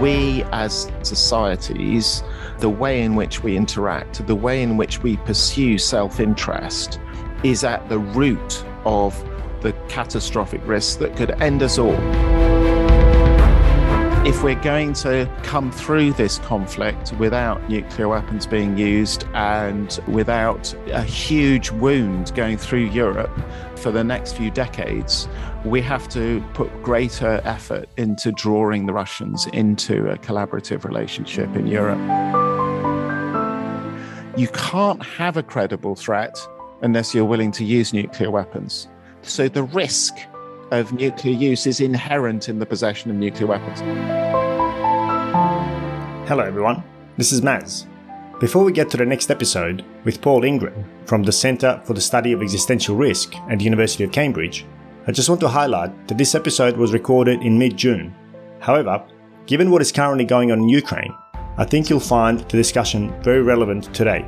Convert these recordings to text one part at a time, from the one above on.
we as societies, the way in which we interact, the way in which we pursue self interest is at the root of the catastrophic risks that could end us all. If we're going to come through this conflict without nuclear weapons being used and without a huge wound going through Europe for the next few decades, we have to put greater effort into drawing the Russians into a collaborative relationship in Europe. You can't have a credible threat unless you're willing to use nuclear weapons. So the risk of nuclear use is inherent in the possession of nuclear weapons. Hello, everyone. This is Maz. Before we get to the next episode with Paul Ingram from the Centre for the Study of Existential Risk at the University of Cambridge, I just want to highlight that this episode was recorded in mid June. However, given what is currently going on in Ukraine, I think you'll find the discussion very relevant today.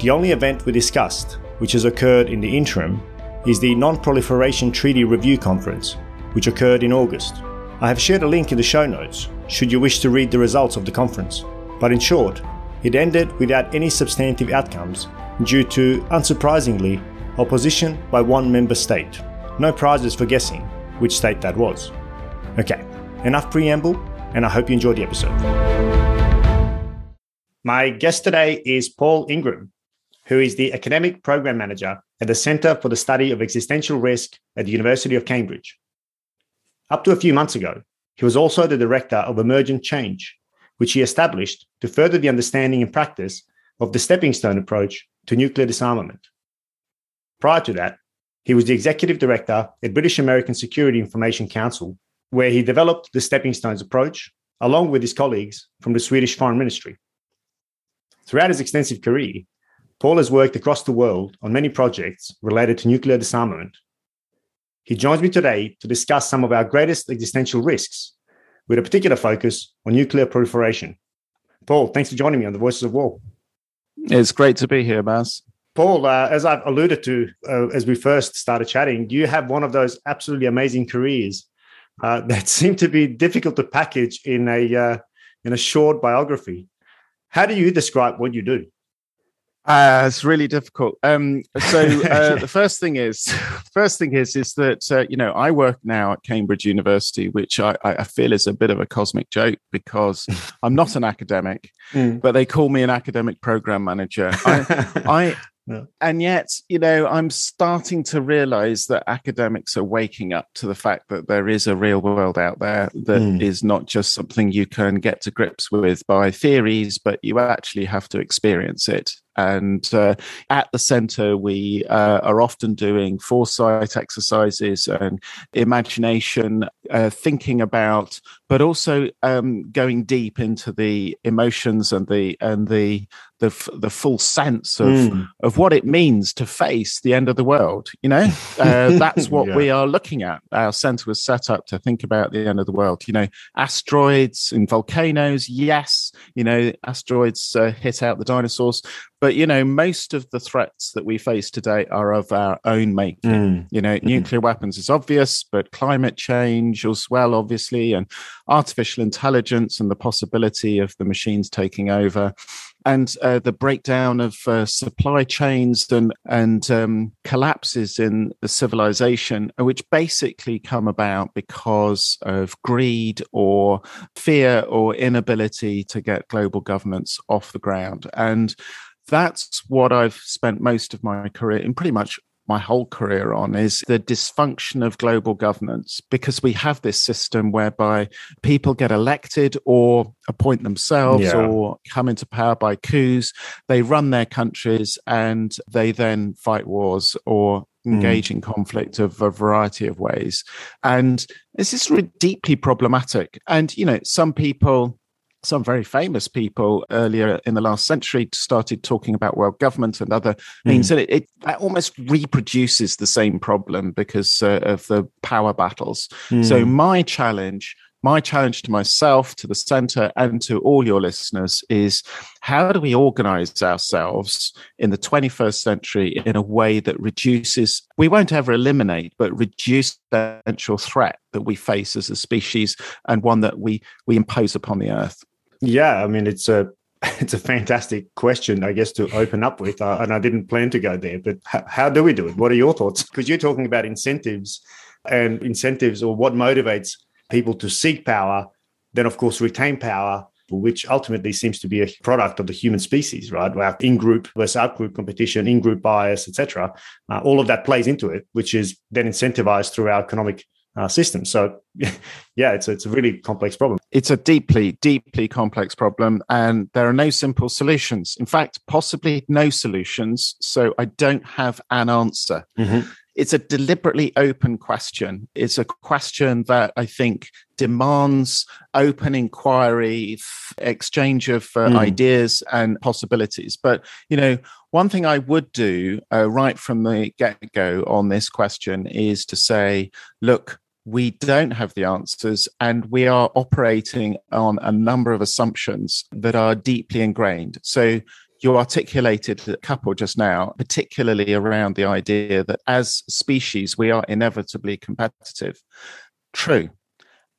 The only event we discussed, which has occurred in the interim, is the Non Proliferation Treaty Review Conference, which occurred in August. I have shared a link in the show notes should you wish to read the results of the conference. But in short, it ended without any substantive outcomes due to, unsurprisingly, opposition by one member state. No prizes for guessing which state that was. Okay, enough preamble, and I hope you enjoyed the episode. My guest today is Paul Ingram, who is the Academic Program Manager at the Centre for the Study of Existential Risk at the University of Cambridge. Up to a few months ago, he was also the Director of Emergent Change, which he established to further the understanding and practice of the stepping stone approach to nuclear disarmament. Prior to that, he was the Executive Director at British American Security Information Council, where he developed the stepping stones approach along with his colleagues from the Swedish Foreign Ministry. Throughout his extensive career, Paul has worked across the world on many projects related to nuclear disarmament. He joins me today to discuss some of our greatest existential risks, with a particular focus on nuclear proliferation. Paul, thanks for joining me on the Voices of War. It's great to be here, Maz. Paul, uh, as I've alluded to uh, as we first started chatting, you have one of those absolutely amazing careers uh, that seem to be difficult to package in a uh, in a short biography. How do you describe what you do? Uh, it's really difficult. Um, so uh, the first thing is, first thing is, is that uh, you know I work now at Cambridge University, which I, I feel is a bit of a cosmic joke because I'm not an academic, mm. but they call me an academic program manager. I, I yeah. And yet, you know, I'm starting to realize that academics are waking up to the fact that there is a real world out there that mm. is not just something you can get to grips with by theories, but you actually have to experience it. And uh, at the center, we uh, are often doing foresight exercises and imagination, uh, thinking about, but also um, going deep into the emotions and the and the the, the full sense of mm. of what it means to face the end of the world. You know, uh, that's what yeah. we are looking at. Our center was set up to think about the end of the world. You know, asteroids and volcanoes. Yes, you know, asteroids uh, hit out the dinosaurs, but you know, most of the threats that we face today are of our own making. Mm. You know, mm-hmm. nuclear weapons is obvious, but climate change as well, obviously, and artificial intelligence and the possibility of the machines taking over and uh, the breakdown of uh, supply chains and and um, collapses in the civilization, which basically come about because of greed or fear or inability to get global governments off the ground. And that's what I've spent most of my career in pretty much my whole career on is the dysfunction of global governance because we have this system whereby people get elected or appoint themselves yeah. or come into power by coups. They run their countries and they then fight wars or hmm. engage mm. in conflict of a variety of ways. And this is really deeply problematic. And, you know, some people some very famous people earlier in the last century started talking about world government and other means, mm. and it, it, almost reproduces the same problem because uh, of the power battles. Mm. So my challenge my challenge to myself, to the center, and to all your listeners is how do we organize ourselves in the 21st century in a way that reduces, we won't ever eliminate, but reduce the potential threat that we face as a species and one that we, we impose upon the earth? Yeah, I mean, it's a it's a fantastic question, I guess, to open up with. Uh, and I didn't plan to go there, but h- how do we do it? What are your thoughts? Because you're talking about incentives and incentives or what motivates people to seek power, then of course retain power, which ultimately seems to be a product of the human species, right? Where in-group versus out-group competition, in-group bias, etc. Uh, all of that plays into it, which is then incentivized through our economic uh, system. So, yeah, it's a, it's a really complex problem. It's a deeply, deeply complex problem, and there are no simple solutions. In fact, possibly no solutions. So, I don't have an answer. Mm-hmm it's a deliberately open question. It's a question that I think demands open inquiry, exchange of uh, mm. ideas and possibilities. But, you know, one thing I would do uh, right from the get go on this question is to say, look, we don't have the answers and we are operating on a number of assumptions that are deeply ingrained. So you articulated a couple just now, particularly around the idea that as species, we are inevitably competitive. True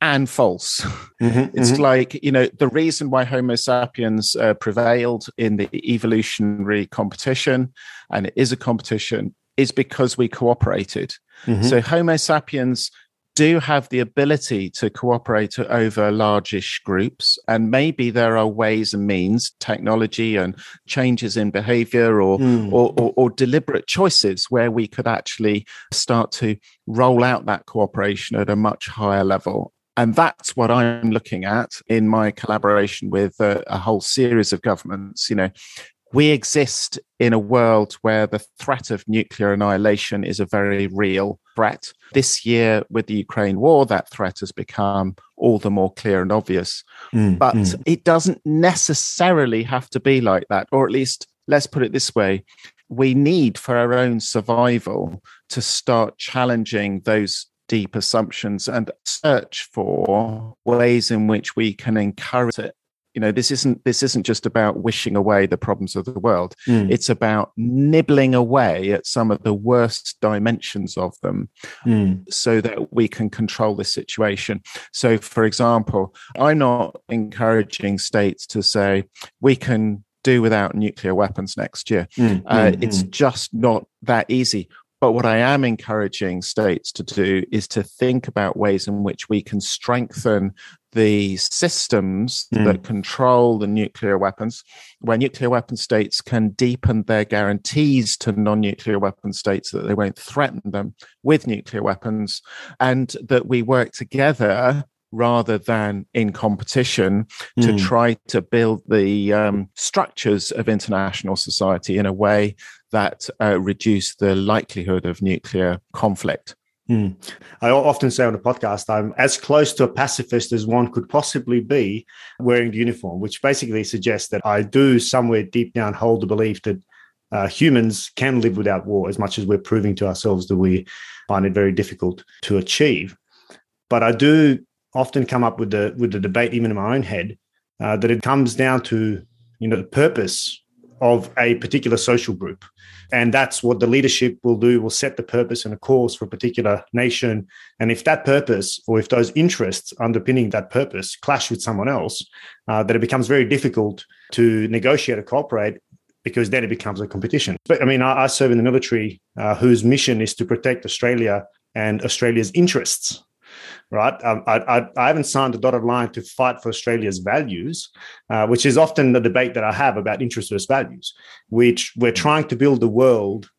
and false. Mm-hmm, it's mm-hmm. like, you know, the reason why Homo sapiens uh, prevailed in the evolutionary competition, and it is a competition, is because we cooperated. Mm-hmm. So Homo sapiens do have the ability to cooperate over largish groups. And maybe there are ways and means, technology and changes in behavior or, mm. or, or, or, deliberate choices where we could actually start to roll out that cooperation at a much higher level. And that's what I'm looking at in my collaboration with a, a whole series of governments. You know, we exist in a world where the threat of nuclear annihilation is a very real threat. This year, with the Ukraine war, that threat has become all the more clear and obvious. Mm, but mm. it doesn't necessarily have to be like that, or at least let's put it this way. We need for our own survival to start challenging those deep assumptions and search for ways in which we can encourage it you know this isn't this isn't just about wishing away the problems of the world mm. it's about nibbling away at some of the worst dimensions of them mm. so that we can control the situation so for example i'm not encouraging states to say we can do without nuclear weapons next year mm. Uh, hmm, it's hmm. just not that easy but what I am encouraging states to do is to think about ways in which we can strengthen the systems mm. that control the nuclear weapons, where nuclear weapon states can deepen their guarantees to non nuclear weapon states that they won't threaten them with nuclear weapons, and that we work together rather than in competition mm. to try to build the um, structures of international society in a way that uh, reduce the likelihood of nuclear conflict. Mm. I often say on the podcast, I'm as close to a pacifist as one could possibly be wearing the uniform, which basically suggests that I do somewhere deep down hold the belief that uh, humans can live without war as much as we're proving to ourselves that we find it very difficult to achieve. But I do often come up with the with the debate, even in my own head, uh, that it comes down to you know the purpose of a particular social group. And that's what the leadership will do, will set the purpose and a course for a particular nation. And if that purpose or if those interests underpinning that purpose clash with someone else, uh, that it becomes very difficult to negotiate or cooperate because then it becomes a competition. But I mean, I, I serve in the military uh, whose mission is to protect Australia and Australia's interests right? Um, I, I, I, haven't signed a dotted line to fight for Australia's values, uh, which is often the debate that I have about interest versus values, which we're trying to build a world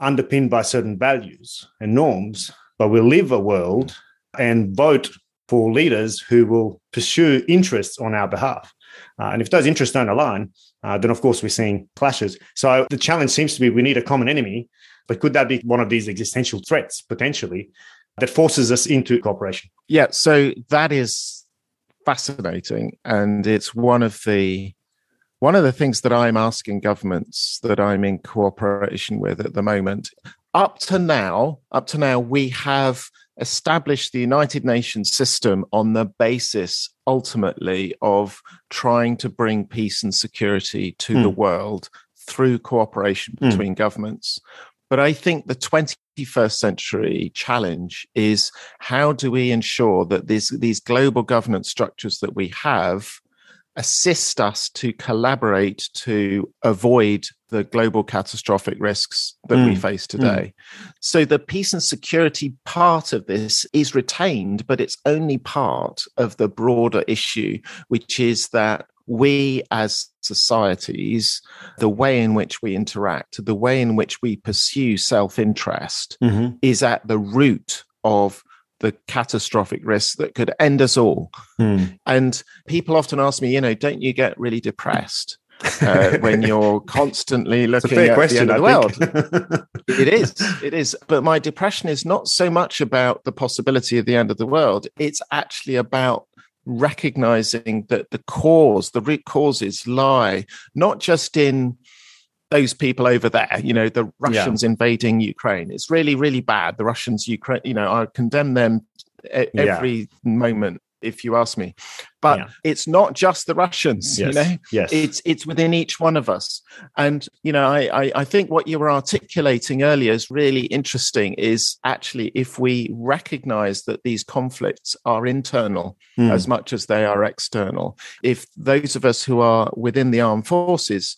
underpinned by certain values and norms, but we live a world and vote for leaders who will pursue interests on our behalf. Uh, and if those interests don't align, uh, then of course we're seeing clashes. So the challenge seems to be we need a common enemy, but could that be one of these existential threats potentially that forces us into cooperation. Yeah, so that is fascinating, and it's one of the one of the things that I'm asking governments that I'm in cooperation with at the moment. Up to now, up to now, we have established the United Nations system on the basis ultimately of trying to bring peace and security to mm. the world through cooperation hmm. between mm. governments. But I think the 21st century challenge is how do we ensure that these, these global governance structures that we have assist us to collaborate to avoid the global catastrophic risks that mm. we face today. Mm. So the peace and security part of this is retained, but it's only part of the broader issue, which is that we as societies, the way in which we interact, the way in which we pursue self interest mm-hmm. is at the root of the catastrophic risks that could end us all. Mm. And people often ask me, you know, don't you get really depressed? uh, when you're constantly looking at question, the end of the world. it is, it is. But my depression is not so much about the possibility of the end of the world. It's actually about recognizing that the cause, the root causes lie not just in those people over there, you know, the Russians yeah. invading Ukraine. It's really, really bad. The Russians, Ukraine, you know, I condemn them every yeah. moment if you ask me. But yeah. it's not just the Russians, yes. you know. Yes. It's it's within each one of us. And you know, I, I, I think what you were articulating earlier is really interesting. Is actually if we recognise that these conflicts are internal mm. as much as they are external. If those of us who are within the armed forces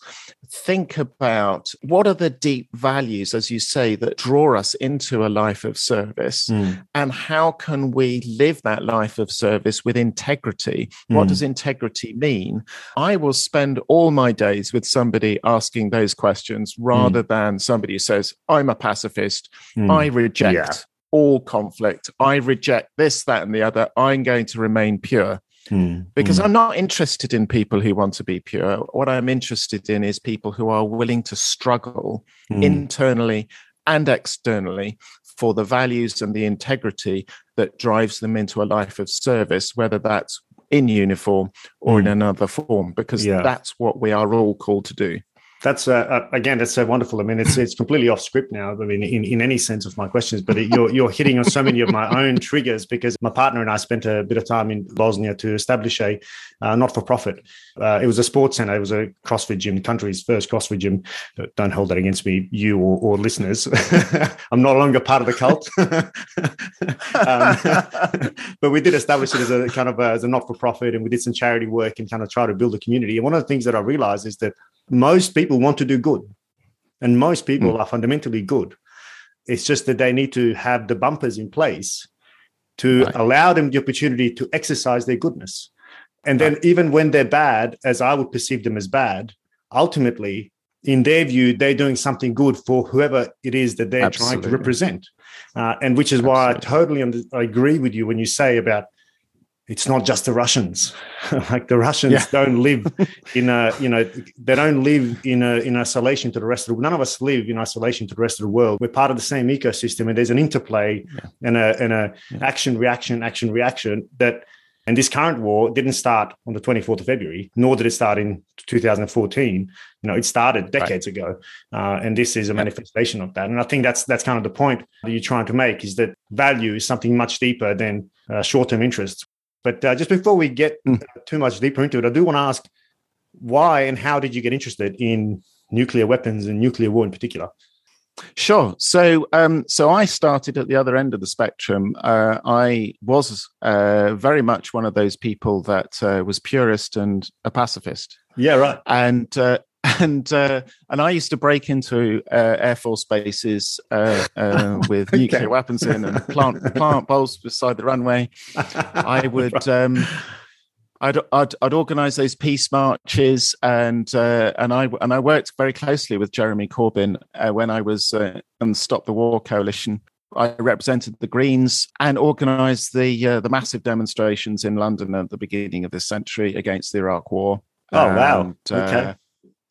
think about what are the deep values, as you say, that draw us into a life of service, mm. and how can we live that life of service with integrity what mm. does integrity mean? I will spend all my days with somebody asking those questions rather mm. than somebody who says, I'm a pacifist. Mm. I reject yeah. all conflict. I reject this, that, and the other. I'm going to remain pure. Hmm. Because hmm. I'm not interested in people who want to be pure. What I'm interested in is people who are willing to struggle hmm. internally and externally for the values and the integrity that drives them into a life of service, whether that's in uniform or mm. in another form, because yeah. that's what we are all called to do that's uh, uh, again that's so wonderful. I mean, it's it's completely off script now. I mean, in, in any sense of my questions, but it, you're you're hitting on so many of my own triggers because my partner and I spent a bit of time in Bosnia to establish a uh, not for profit. Uh, it was a sports center. It was a CrossFit gym, country's first CrossFit gym. Don't hold that against me, you or, or listeners. I'm no longer part of the cult, um, but we did establish it as a kind of a, as a not for profit, and we did some charity work and kind of try to build a community. And one of the things that I realized is that most people want to do good and most people mm. are fundamentally good it's just that they need to have the bumpers in place to right. allow them the opportunity to exercise their goodness and then right. even when they're bad as i would perceive them as bad ultimately in their view they're doing something good for whoever it is that they're Absolutely. trying to represent uh, and which is Absolutely. why i totally under, I agree with you when you say about it's not just the Russians. like the Russians yeah. don't live in a, you know, they don't live in a, in isolation to the rest of the. None of us live in isolation to the rest of the world. We're part of the same ecosystem, and there's an interplay yeah. and a and a yeah. action reaction action reaction that. And this current war didn't start on the 24th of February, nor did it start in 2014. You know, it started decades right. ago, uh, and this is a manifestation of that. And I think that's that's kind of the point that you're trying to make is that value is something much deeper than uh, short-term interests. But uh, just before we get mm. too much deeper into it, I do want to ask why and how did you get interested in nuclear weapons and nuclear war in particular? Sure. So, um, so I started at the other end of the spectrum. Uh, I was uh, very much one of those people that uh, was purist and a pacifist. Yeah, right. And uh, and uh, and I used to break into uh, air force bases uh, uh with okay. nuclear weapons in and plant plant bulbs beside the runway. I would. Um, I'd, I'd, I'd organise those peace marches, and uh, and I and I worked very closely with Jeremy Corbyn uh, when I was on Stop the War coalition. I represented the Greens and organised the uh, the massive demonstrations in London at the beginning of this century against the Iraq War. Oh and, wow! Okay.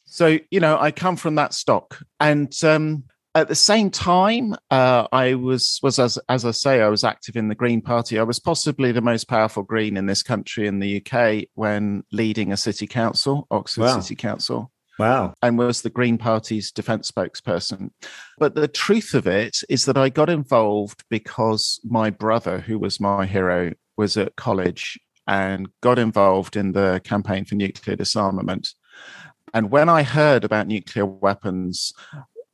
So, you know, I come from that stock. And um, at the same time, uh, I was, was as, as I say, I was active in the Green Party. I was possibly the most powerful Green in this country in the UK when leading a city council, Oxford wow. City Council. Wow. And was the Green Party's defense spokesperson. But the truth of it is that I got involved because my brother, who was my hero, was at college and got involved in the campaign for nuclear disarmament. And when I heard about nuclear weapons,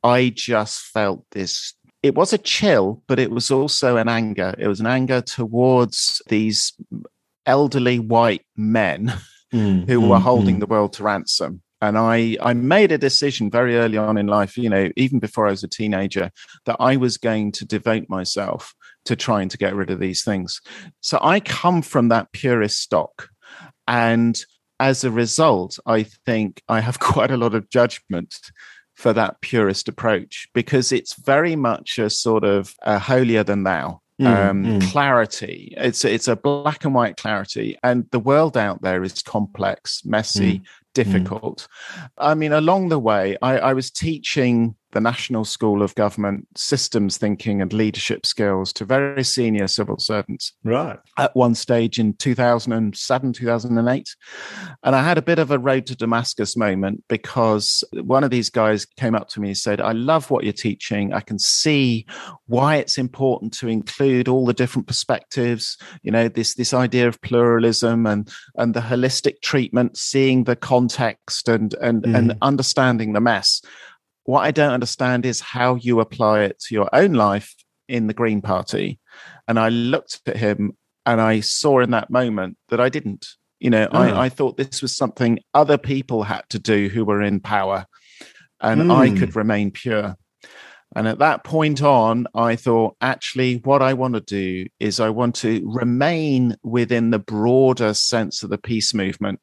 I just felt this. It was a chill, but it was also an anger. It was an anger towards these elderly white men mm, who mm, were holding mm. the world to ransom. And I, I made a decision very early on in life, you know, even before I was a teenager, that I was going to devote myself to trying to get rid of these things. So I come from that purist stock. And as a result, I think I have quite a lot of judgment for that purist approach because it's very much a sort of a holier than thou. Mm, um, mm. clarity. It's it's a black and white clarity, and the world out there is complex, messy, mm. difficult. I mean, along the way, I, I was teaching the National School of Government systems thinking and leadership skills to very senior civil servants. Right. At one stage in 2007, 2008. And I had a bit of a road to Damascus moment because one of these guys came up to me and said, I love what you're teaching. I can see why it's important to include all the different perspectives, you know, this, this idea of pluralism and, and the holistic treatment, seeing the context and, and, mm. and understanding the mess. What I don't understand is how you apply it to your own life in the Green Party. And I looked at him and I saw in that moment that I didn't. You know, oh. I, I, thought this was something other people had to do who were in power and mm. I could remain pure. And at that point on, I thought, actually, what I want to do is I want to remain within the broader sense of the peace movement,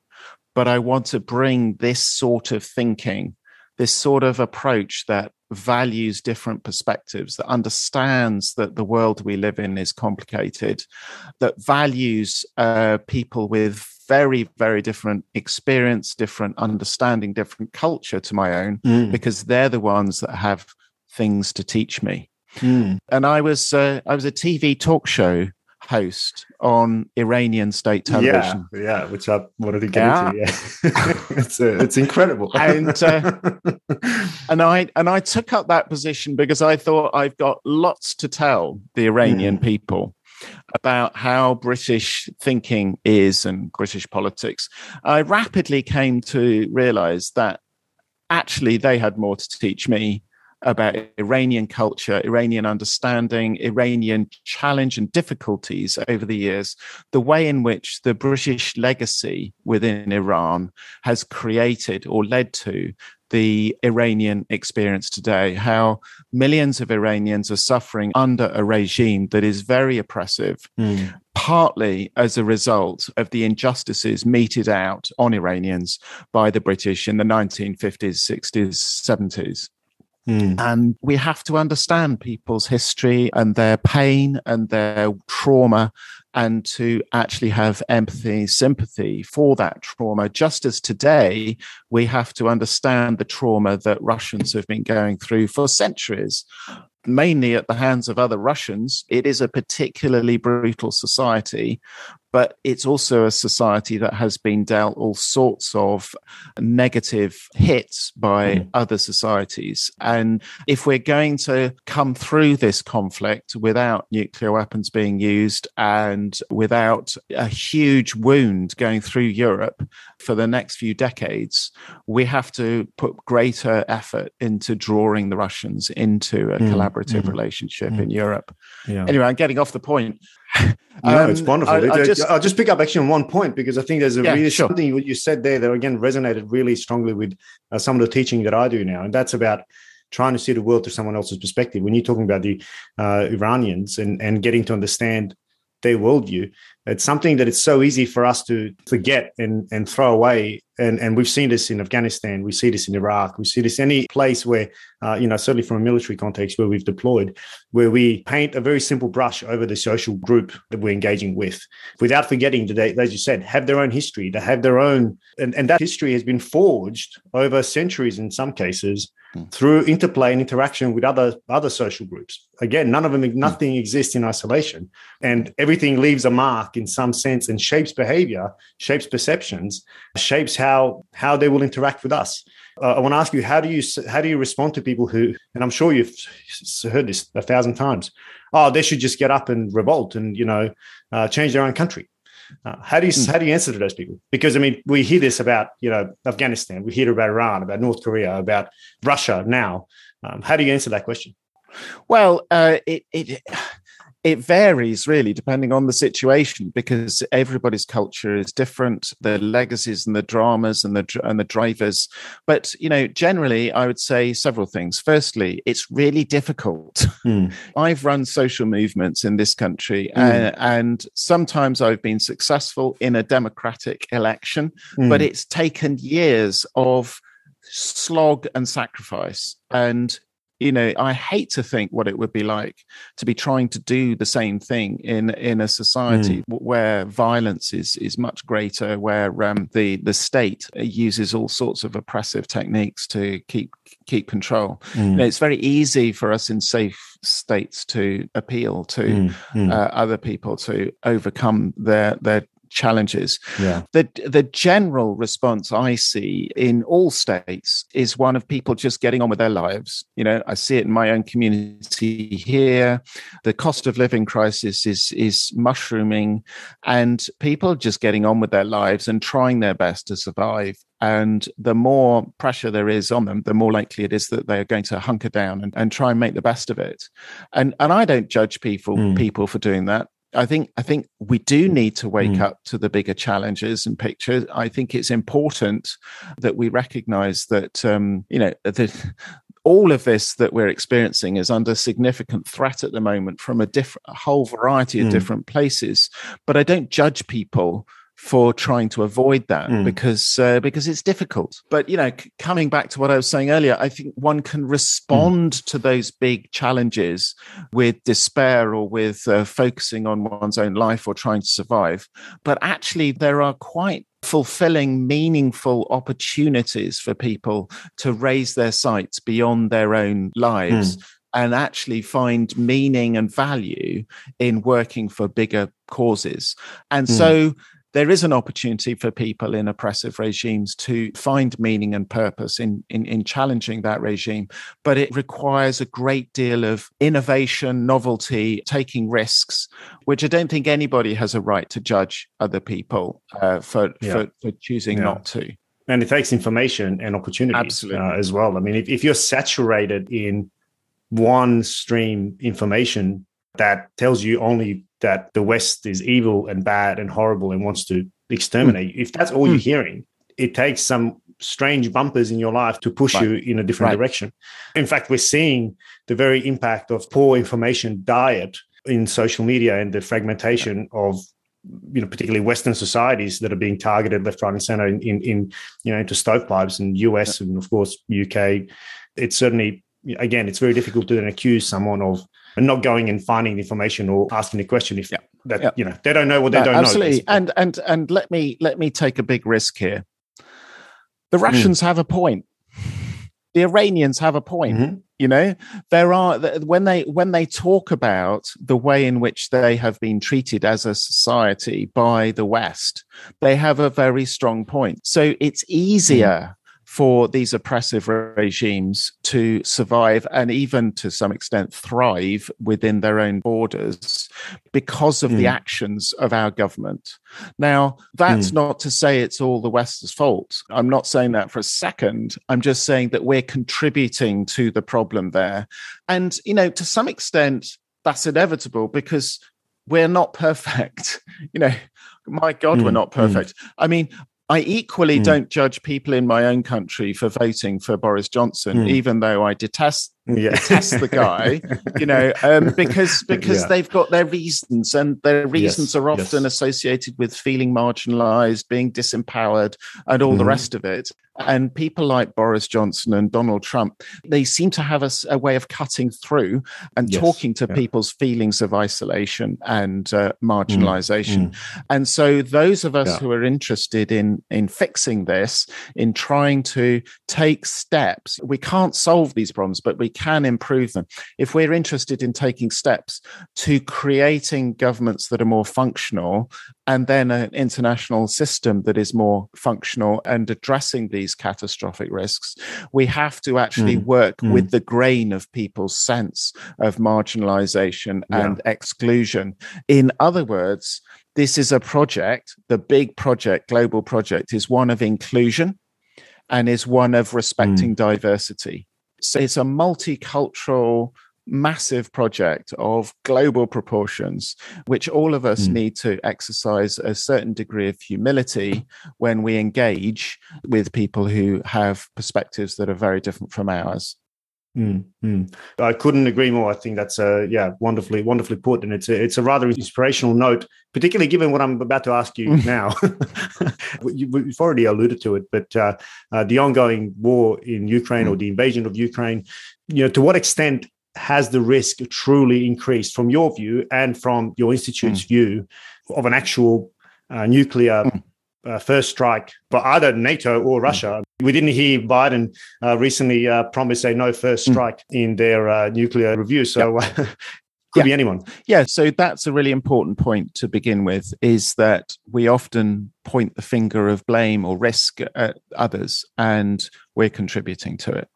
but I want to bring this sort of thinking this sort of approach that values different perspectives, that understands that the world we live in is complicated, that values uh, people with very, very different experience, different understanding, different culture to my own, mm. because they're the ones that have things to teach me. Mm. And I was uh, I was a TV talk show host on Iranian state television. Yeah, yeah which I wanted to get yeah. into. Yeah, it's uh, it's incredible. and uh, and I and I took up that position because I thought I've got lots to tell the Iranian mm. people about how British thinking is and British politics. I rapidly came to realize that actually they had more to teach me about Iranian culture, Iranian understanding, Iranian challenge and difficulties over the years, the way in which the British legacy within Iran has created or led to the Iranian experience today, how millions of Iranians are suffering under a regime that is very oppressive, mm. partly as a result of the injustices meted out on Iranians by the British in the 1950s, 60s, 70s. Mm. And we have to understand people's history and their pain and their trauma and to actually have empathy, sympathy for that trauma. Just as today, we have to understand the trauma that Russians have been going through for centuries mainly at the hands of other Russians. It is a particularly brutal society, but it's also a society that has been dealt all sorts of negative hits by mm. other societies. And if we're going to come through this conflict without nuclear weapons being used and without a huge wound going through Europe for the next few decades, we have to put greater effort into drawing the Russians into a mm. collaborative mm. relationship in mm. Europe. Yeah. Anyway, I'm getting off the point. No, um, it's wonderful. I, I just, I'll just pick up actually on one point because I think there's a yeah, really sure. something you said there that again resonated really strongly with uh, some of the teaching that I do now, and that's about trying to see the world through someone else's perspective. When you're talking about the uh, Iranians and and getting to understand their worldview, it's something that it's so easy for us to forget and, and throw away. And, and we've seen this in Afghanistan. We see this in Iraq. We see this any place where, uh, you know, certainly from a military context where we've deployed, where we paint a very simple brush over the social group that we're engaging with without forgetting that they, as you said, have their own history. They have their own, and, and that history has been forged over centuries in some cases Hmm. through interplay and interaction with other other social groups. Again, none of them, hmm. nothing exists in isolation, and everything leaves a mark in some sense and shapes behavior, shapes perceptions, shapes how how they will interact with us. Uh, I want to ask you how do you how do you respond to people who, and I'm sure you've heard this a thousand times. Oh, they should just get up and revolt and you know uh, change their own country. Uh, how do you mm. how do you answer to those people? Because I mean, we hear this about you know Afghanistan, we hear about Iran, about North Korea, about Russia now. Um, how do you answer that question? Well, uh, it it it varies really depending on the situation because everybody's culture is different the legacies and the dramas and the and the drivers but you know generally i would say several things firstly it's really difficult mm. i've run social movements in this country mm. and, and, sometimes i've been successful in a democratic election mm. but it's taken years of slog and sacrifice and you know i hate to think what it would be like to be trying to do the same thing in in a society mm. where violence is is much greater where um, the the state uses all sorts of oppressive techniques to keep keep control mm. you know, it's very easy for us in safe states to appeal to mm. mm. Uh, other people to overcome their their challenges. Yeah. The the general response I see in all states is one of people just getting on with their lives. You know, I see it in my own community here. The cost of living crisis is is mushrooming and people just getting on with their lives and trying their best to survive. And the more pressure there is on them, the more likely it is that they are going to hunker down and, and try and make the best of it. And and I don't judge people mm. people for doing that. I think I think we do need to wake mm. up to the bigger challenges and pictures. I think it's important that we recognise that um, you know that all of this that we're experiencing is under significant threat at the moment from a different a whole variety of mm. different places. But I don't judge people for trying to avoid that mm. because uh, because it's difficult. But you know, c- coming back to what I was saying earlier, I think one can respond mm. to those big challenges with despair or with uh, focusing on one's own life or trying to survive. But actually, there are quite fulfilling, meaningful opportunities for people to raise their sights beyond their own lives. Mm and actually find meaning and value in working for bigger causes. And so there is an opportunity for people in oppressive regimes to find meaning and purpose in, in, in, challenging that regime. But it requires a great deal of innovation, novelty, taking risks, which I don't think anybody has a right to judge other people uh, for, yeah. for, for, choosing yeah. not to. And it takes information and opportunity. Uh, as well. I mean, if, if you're saturated in one stream information that tells you only that the West is evil and bad and horrible and wants to exterminate mm. If that's all mm. you're hmm. hearing, it takes some strange bumpers in your life to push right. you in a different right. direction. In fact, we're seeing the very impact of poor information diet in social media and the fragmentation of you know particularly western societies that are being targeted left right and center in, in, in you know into stovepipes and us and of course uk it's certainly again it's very difficult to then accuse someone of and not going and finding the information or asking the question if yeah. that yeah. you know they don't know what they don't absolutely. know. Absolutely, and and and let me let me take a big risk here. The hmm. Russians mm. have a point. The Iranians have a point. Mm-hmm. You know, there are when they when they talk about the way in which they have been treated as a society by the West, they have a very strong point. So it's easier. Mm for these oppressive regimes to survive and even to some extent thrive within their own borders because of mm. the hmm. actions of our government. Now, that's mm. not to say it's all the West's fault. I'm not saying that for a second. I'm just saying that we're contributing to the problem there. And, you know, to some extent, that's inevitable because we're not perfect. You know, my God, mm. we're not perfect. I mean, I equally mm. don't judge people in my own country for voting for Boris Johnson, mm. even though I detest yeah. detest the guy, you know, um, because because yeah. they've got their reasons, and their reasons yes. are often yes. associated with feeling marginalised, being disempowered, and all mm-hmm. the rest of it. And people like Boris Johnson and Donald Trump, they seem to have a, a way of cutting through and yes. talking to yeah. people's feelings of isolation and uh, marginalisation. Mm. Mm. And so, those of us who are interested in in fixing this, in trying to take steps, we can't solve these problems, but we can improve them, if we're interested in taking steps to creating governments that are more functional and then an international system that is more functional and addressing these catastrophic risks, we have to actually mm. work mm. with the grain of people's sense of marginalization yeah. and exclusion. In other words, this is a project, the big project, global project, is one of inclusion and is one of respecting mm. diversity. So it's a multicultural massive project of global proportions, which all of us mm. need to exercise a certain degree of humility when we engage with people who have perspectives that are very different from ours. Mm, mm. I couldn't agree more. I think that's a yeah, wonderfully, wonderfully put, and it's a, it's a rather inspirational note, particularly given what I'm about to ask you now. You've already alluded to it, but uh, uh, the ongoing war in Ukraine mm. or the invasion of Ukraine, you know, to what extent has the risk truly increased from your view and from your institute's mm. view of an actual uh, nuclear mm. uh, first strike by either NATO or mm. Russia? Mm. We didn't hear Biden uh, recently uh, promise a no first mm. strike in their uh, nuclear review. So could yeah. be anyone. Yeah, so that's a really important point to begin with is that we often point the finger of blame or risk at others and we're contributing to it.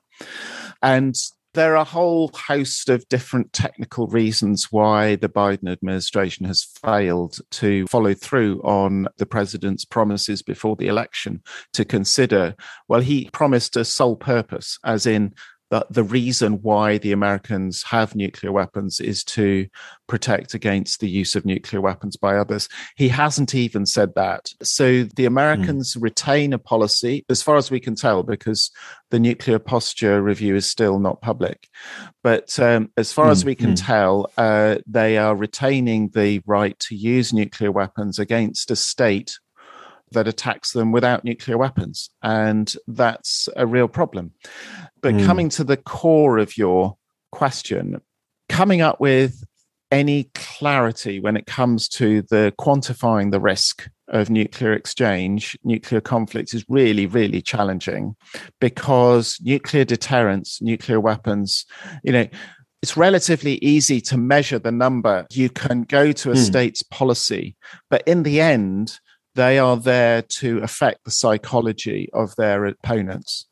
And there are a whole host of different technical reasons why the Biden administration has failed to follow through on the president's promises before the election to consider. Well, he promised a sole purpose, as in that the reason why the Americans have nuclear weapons is to protect against the use of nuclear weapons by others. He hasn't even said that. So the Americans mm. retain a policy, as far as we can tell, because the nuclear posture review is still not public. But um, as far mm. as we can mm. tell, uh, they are retaining the right to use nuclear weapons against a state that attacks them without nuclear weapons. And that's a real problem. But mm. coming to the core of your question, coming up with any clarity when it comes to the quantifying the risk of nuclear exchange, nuclear conflict is really, really challenging because nuclear deterrence, nuclear weapons, you know, it's relatively easy to measure the number. You can go to a mm. state's policy, but in the end, they are there to affect the psychology of their opponents.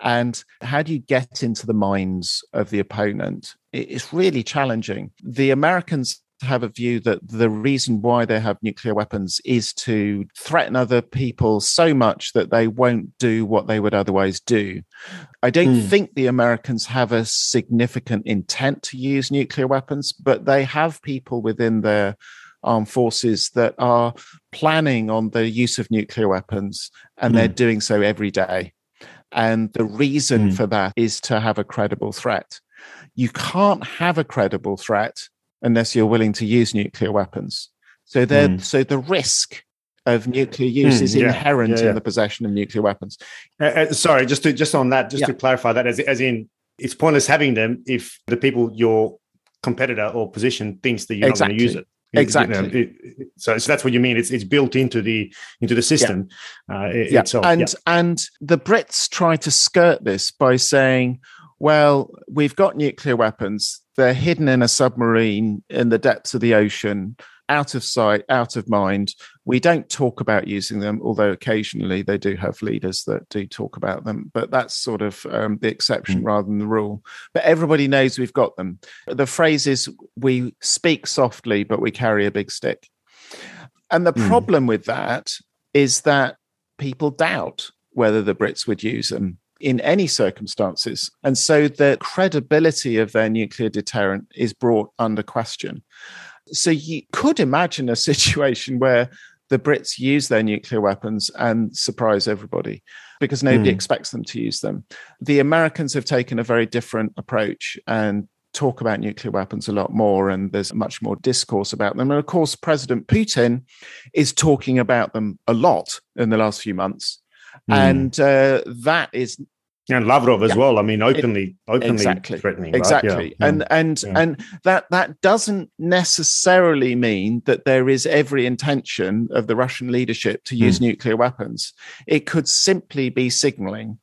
And how do you get into the minds of the opponent? It's really challenging. The Americans have a view that the reason why they have nuclear weapons is to threaten other people so much that they won't do what they would otherwise do. I don't mm. think the Americans have a significant intent to use nuclear weapons, but they have people within their armed forces that are planning on the use of nuclear weapons and mm. they're hmm. doing so every day. And the reason mm. for that is to have a credible threat. You can't have a credible threat unless you're willing to use nuclear weapons. So mm. so the risk of nuclear use is yeah, inherent yeah, yeah. in the possession of nuclear weapons. Uh, uh, sorry, just to just on that, just to clarify that, as as in, it's pointless having them if the people your competitor or position thinks that you're exactly. not going to use it exactly you know, it, so, so that's what you mean it's it's built into the into the system yeah. Uh, it, yeah. Itself. and yeah. and the brits try to skirt this by saying well we've got nuclear weapons they're hidden in a submarine in the depths of the ocean out of sight, out of mind. We don't talk about using them, although occasionally they do have leaders that do talk about them. But that's sort of um, the exception mm. rather than the rule. But everybody knows we've got them. The phrase is we speak softly, but we carry a big stick. And the mm. problem with that is that people doubt whether the Brits would use them in any circumstances. And so the credibility of their nuclear deterrent is brought under question. So you could imagine a situation where the Brits use their nuclear weapons and surprise everybody because nobody mm. expects them to use them. The Americans have taken a very different approach and talk about nuclear weapons a lot more, and there's much more discourse about them. And of course, President Putin is talking about them a lot in the last few months. Mm. And uh, that is and Lavrov as yeah. well. I mean, openly, openly exactly. threatening. Exactly, right? yeah. and and yeah. and that that doesn't necessarily mean that there is every intention of the Russian leadership to use mm. nuclear weapons. It could simply be signaling,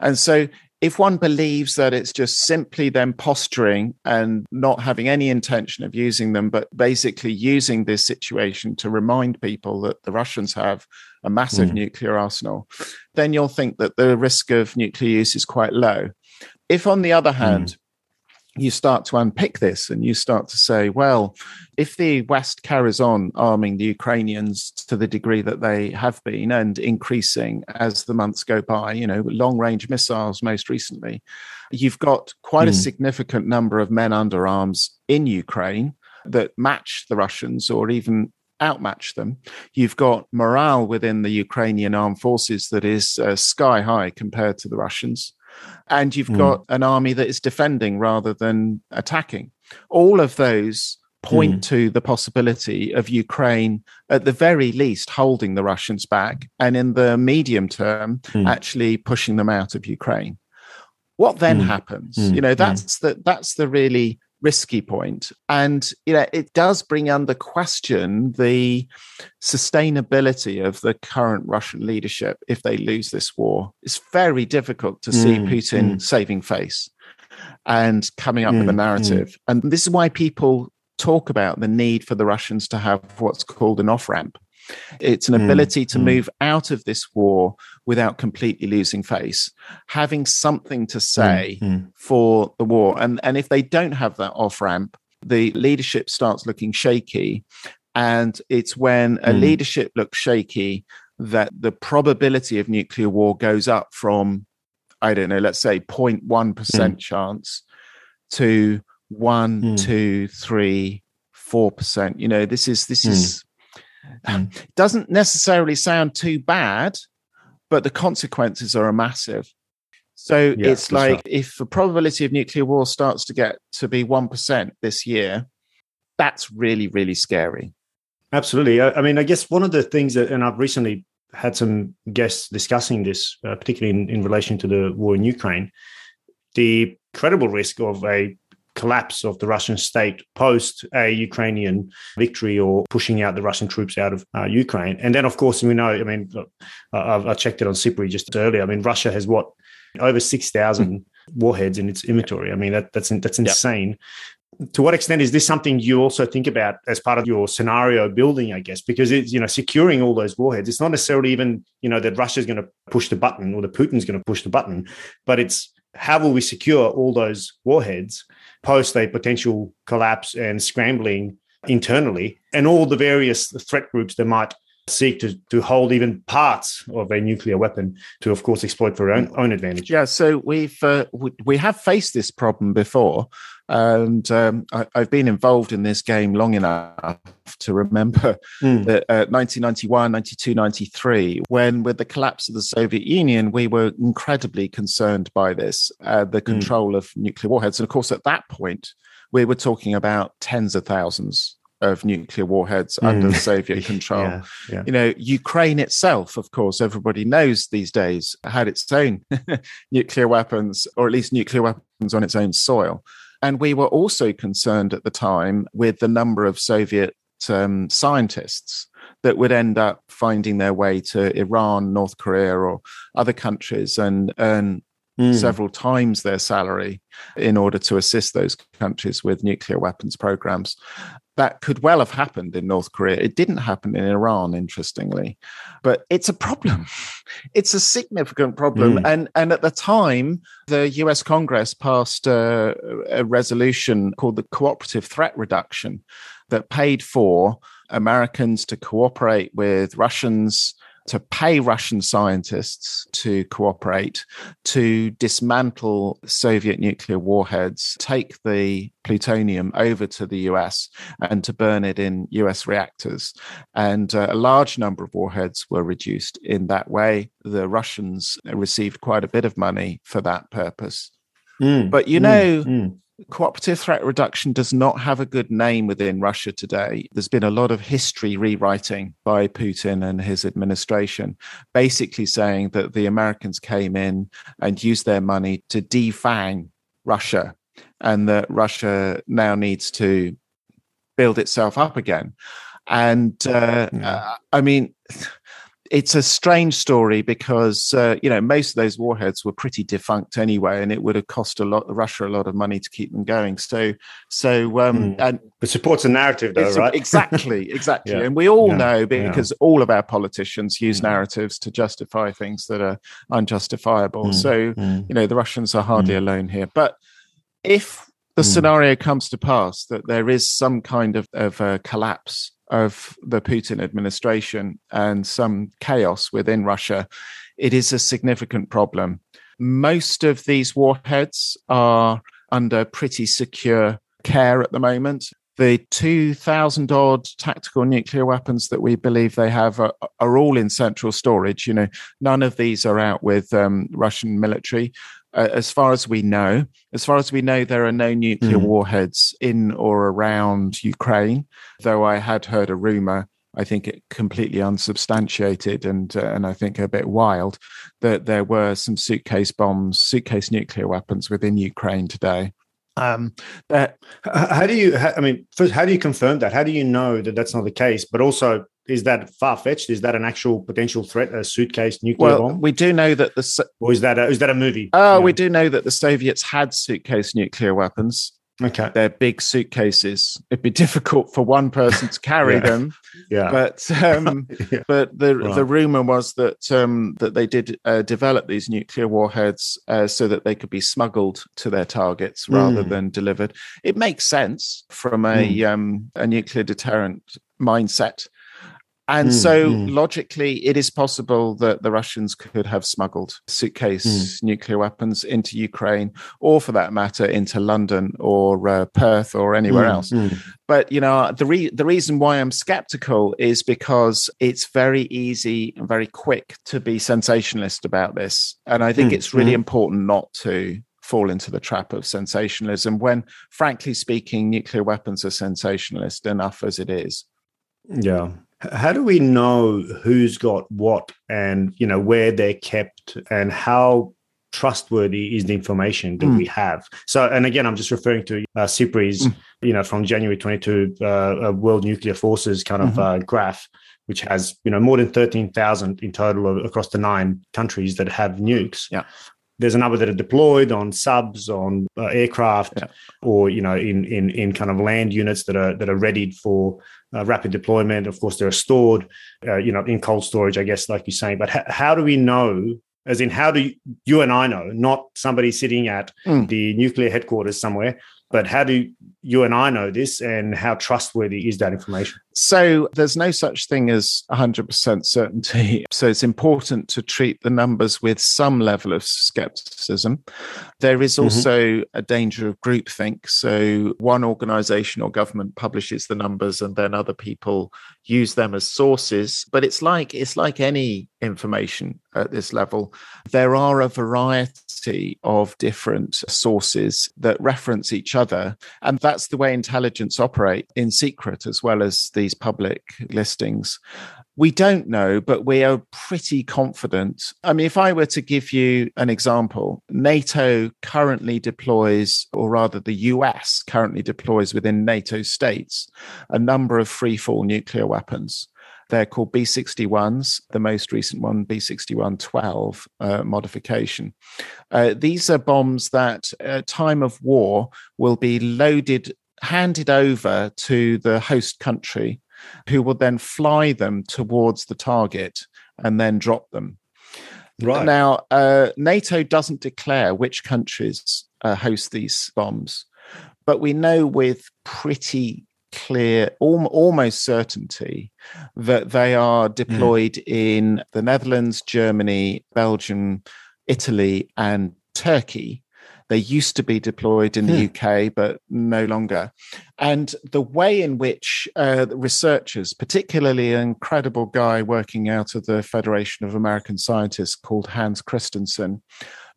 and so if one believes that it's just simply them posturing and not having any intention of using them, but basically using this situation to remind people that the Russians have a massive mm. nuclear arsenal, then you'll think that the risk of nuclear use is quite low. If, on the other hand, mm you start to unpick this and you start to say, well, if the West carries on arming the Ukrainians to the degree that they have been and increasing as the months go by, you know, long range missiles most recently, you've got quite mm. a hmm. significant number of men under arms in Ukraine that match the Russians or even outmatch them. You've got morale within the Ukrainian armed forces that is uh, sky high compared to the Russians and you've mm. got an army that is defending rather than attacking. All of those point mm. to the possibility of Ukraine, at the very least, holding the Russians back, and in the medium term, mm. actually pushing them out of Ukraine. What then hmm. happens? Hmm. You know, hmm. that's the that's the really risky point. And you know, it does bring under question the sustainability of the current Russian leadership if they lose this war. It's very difficult to see mm, Putin mm. saving face and coming up mm, with a mm, narrative. Mm. And this is why people talk about the need for the Russians to have what's called an off ramp. It's an mm, ability to move out of this war without completely losing face, having something to say mm-hmm. for the war. And, and if they don't have that off ramp, the leadership starts looking shaky. And it's when a mm. leadership looks shaky that the probability of nuclear war goes up from, I don't know, let's say 0.1% mm. chance to one, mm. two, three, four percent. You know, this is this is mm. doesn't necessarily sound too bad but the consequences are massive. So yeah, it's like if the probability of nuclear war starts to get to be 1% this year, that's really, really scary. Absolutely. I, I, mean, I guess one of the things that, and I've recently had some guests discussing this, uh, particularly in, in relation to the war in Ukraine, the credible risk of a collapse of the Russian state post a Ukrainian victory or pushing out the Russian troops out of uh, Ukraine. And then, of course, we know, I mean, I've, I checked it on SIPRI just earlier. I mean, Russia has what, over 6,000 warheads in its inventory. I mean, that, that's, that's insane. Yep. To what extent is this something you also think about as part of your scenario building, I guess? Because it's, you know, securing all those warheads, it's not necessarily even, you know, that Russia's going to push the button or the Putin's going to push the button, but it's how will we secure all those warheads post a potential collapse and scrambling internally and all the various threat groups that might seek to, to hold even parts of a nuclear weapon to of course exploit for our own, own advantage yeah so we've uh, we have faced this problem before and um, I, have been involved in this game long enough to remember mm. that uh, 1991 92 93 when with the collapse of the soviet union we were incredibly concerned by this uh, the hmm. control mm. of nuclear warheads and of course at that point we were talking about tens of thousands of nuclear warheads mm. under Soviet control. Yeah, yeah. You know, Ukraine itself, of course, everybody knows these days had its own nuclear weapons, or at least nuclear weapons on its own soil. And we were also concerned at the time with the number of Soviet um, scientists that would end up finding their way to Iran, North Korea, or other countries and earn mm. several times their salary in order to assist those countries with nuclear weapons programs. That could well have happened in North Korea. It didn't happen in Iran, interestingly, but it's a problem. It's a significant problem. Mm. And, and at the time, the US Congress passed a, a resolution called the Cooperative Threat Reduction that paid for Americans to cooperate with Russians to pay Russian scientists to cooperate to dismantle Soviet nuclear warheads, take the plutonium over to the US and to burn it in US reactors. And uh, a large number of warheads were reduced in that way. The Russians received quite a bit of money for that purpose. Mm, but you mm, know, mm cooperative threat reduction does not have a good name within Russia today. There's been a lot of history rewriting by Putin and his administration, basically saying that the Americans came in and used their money to defang Russia and that Russia now needs to build itself up again. And uh, yeah. uh, I mean, it's a strange story because uh, you know most of those warheads were pretty defunct anyway, and it would have cost a lot Russia a lot of money to keep them going. So, so um, mm. and it supports a narrative, though, right? exactly, exactly. yeah. And we all yeah. know because yeah. all of our politicians use mm. narratives to justify things that are unjustifiable. Mm. So, mm. you know, the Russians are hardly mm. alone here. But if the scenario comes to pass that there is some kind of, of a collapse of the Putin administration and some chaos within Russia, it is a significant problem. Most of these warheads are under pretty secure care at the moment. The 2,000 odd tactical nuclear weapons that we believe they have are, are, all in central storage. You know, none of these are out with um, Russian military uh, as far as we know, as far as we know, there are no nuclear mm. warheads in or around Ukraine. Though I had heard a rumor, I think it completely unsubstantiated and uh, and I think a bit wild, that there were some suitcase bombs, suitcase nuclear weapons within Ukraine today. Um, that how do you? I mean, first, how do you confirm that? How do you know that that's not the case? But also, is that far fetched? Is that an actual potential threat? A suitcase nuclear well, bomb? We do know that the or is that a, is that a movie? Oh, yeah. we do know that the Soviets had suitcase nuclear weapons. Okay, they're big suitcases. It'd be difficult for one person to carry yeah. them. Yeah, but um, yeah. but the right. the rumor was that um, that they did uh, develop these nuclear warheads uh, so that they could be smuggled to their targets rather mm. than delivered. It makes sense from a mm. um, a nuclear deterrent mindset and mm, so, mm. logically, it is possible that the Russians could have smuggled suitcase mm. nuclear weapons into Ukraine, or for that matter, into London or uh, Perth or anywhere hmm, else. Hmm. But you know, the re- the reason why I'm skeptical is because it's very easy and very quick to be sensationalist about this, and I think hmm, it's really important not to fall into the trap of sensationalism when, frankly speaking, nuclear weapons are sensationalist enough as it is. Yeah. How do we know who's got what and you know where they're kept and how trustworthy is the information that mm. we have? So, and again, I'm just referring to uh, SIPRI's, mm. you know, from January 22 uh, uh, World Nuclear Forces kind of mm-hmm. uh, graph, which has you know more than 13,000 in total across the nine countries that have nukes. Yeah there's a number that are deployed on subs on uh, aircraft yeah. or you know in in in kind of land units that are that are readied for uh, rapid deployment of course they're stored uh, you know in cold storage i guess like you're saying but h- how do we know as in how do you, you and i know not somebody sitting at mm. the nuclear headquarters somewhere but how do you and I know this, and how trustworthy is that information? So, there's no such thing as 100% certainty. So, it's important to treat the numbers with some level of skepticism. There is mm-hmm. also mm-hmm. a danger of groupthink. So, one organization or government publishes the numbers, and then other people use them as sources. But it's like it's like any information at this level. There are a variety of different sources that reference each other, and that's the way intelligence operate in secret as well as these public listings. We don't know, but we are pretty confident. I mean, if I were to give you an example, NATO currently deploys, or rather, the US currently deploys within NATO states a number of free fall nuclear weapons. They're called B 61s, the most recent one, B 61 12 uh, modification. Uh, these are bombs that, at time of war, will be loaded, handed over to the host country, who will then fly them towards the target and then drop them. Right. Now, uh, NATO doesn't declare which countries uh, host these bombs, but we know with pretty clear, almost certainty that they are hmm. deployed mm. in the Netherlands, Germany, Belgium, Italy, and Turkey. They used to be deployed in the hmm. UK, but no longer. And the way in which uh, researchers, particularly an incredible guy working out of the Federation of American Scientists called Hans Kristensen,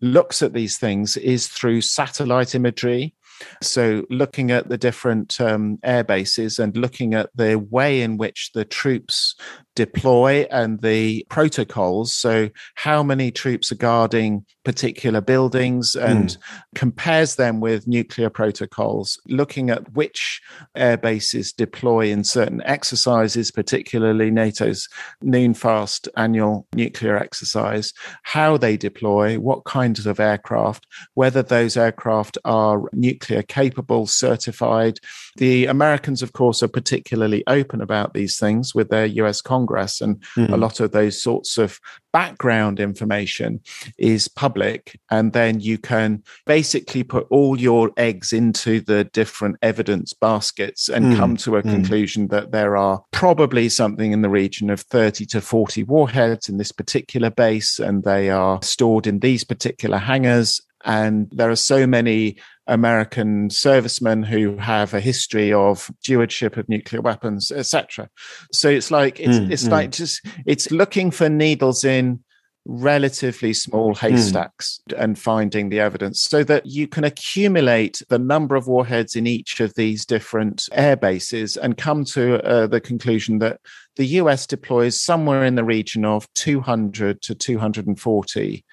looks at these things is through satellite imagery So, looking at the different um, air bases and looking at the way in which the troops deploy and the protocols. So, how many troops are guarding particular buildings and mm. compares them with nuclear protocols, looking at which air bases deploy in certain exercises, particularly NATO's Noon Fast annual nuclear exercise, how they deploy, what kinds of aircraft, whether those aircraft are nuclear capable, certified. The Americans, of course, are particularly open about these things with their US Congress, and mm. a lot of those sorts of background information is public. And then you can basically put all your eggs into the different evidence baskets and mm. come to a mm. conclusion that there are probably something in the region of 30 to 40 warheads in this particular base, and they are stored in these particular hangars and there are so many American servicemen who have a history of stewardship of nuclear weapons, etc. So it's like it's, mm, it's mm. like just it's looking for needles in relatively small hmm. haystacks mm. and finding the evidence so that you can accumulate the number of warheads in each of these different air bases and come to uh, the conclusion that the US deploys somewhere in the region of 200 to 240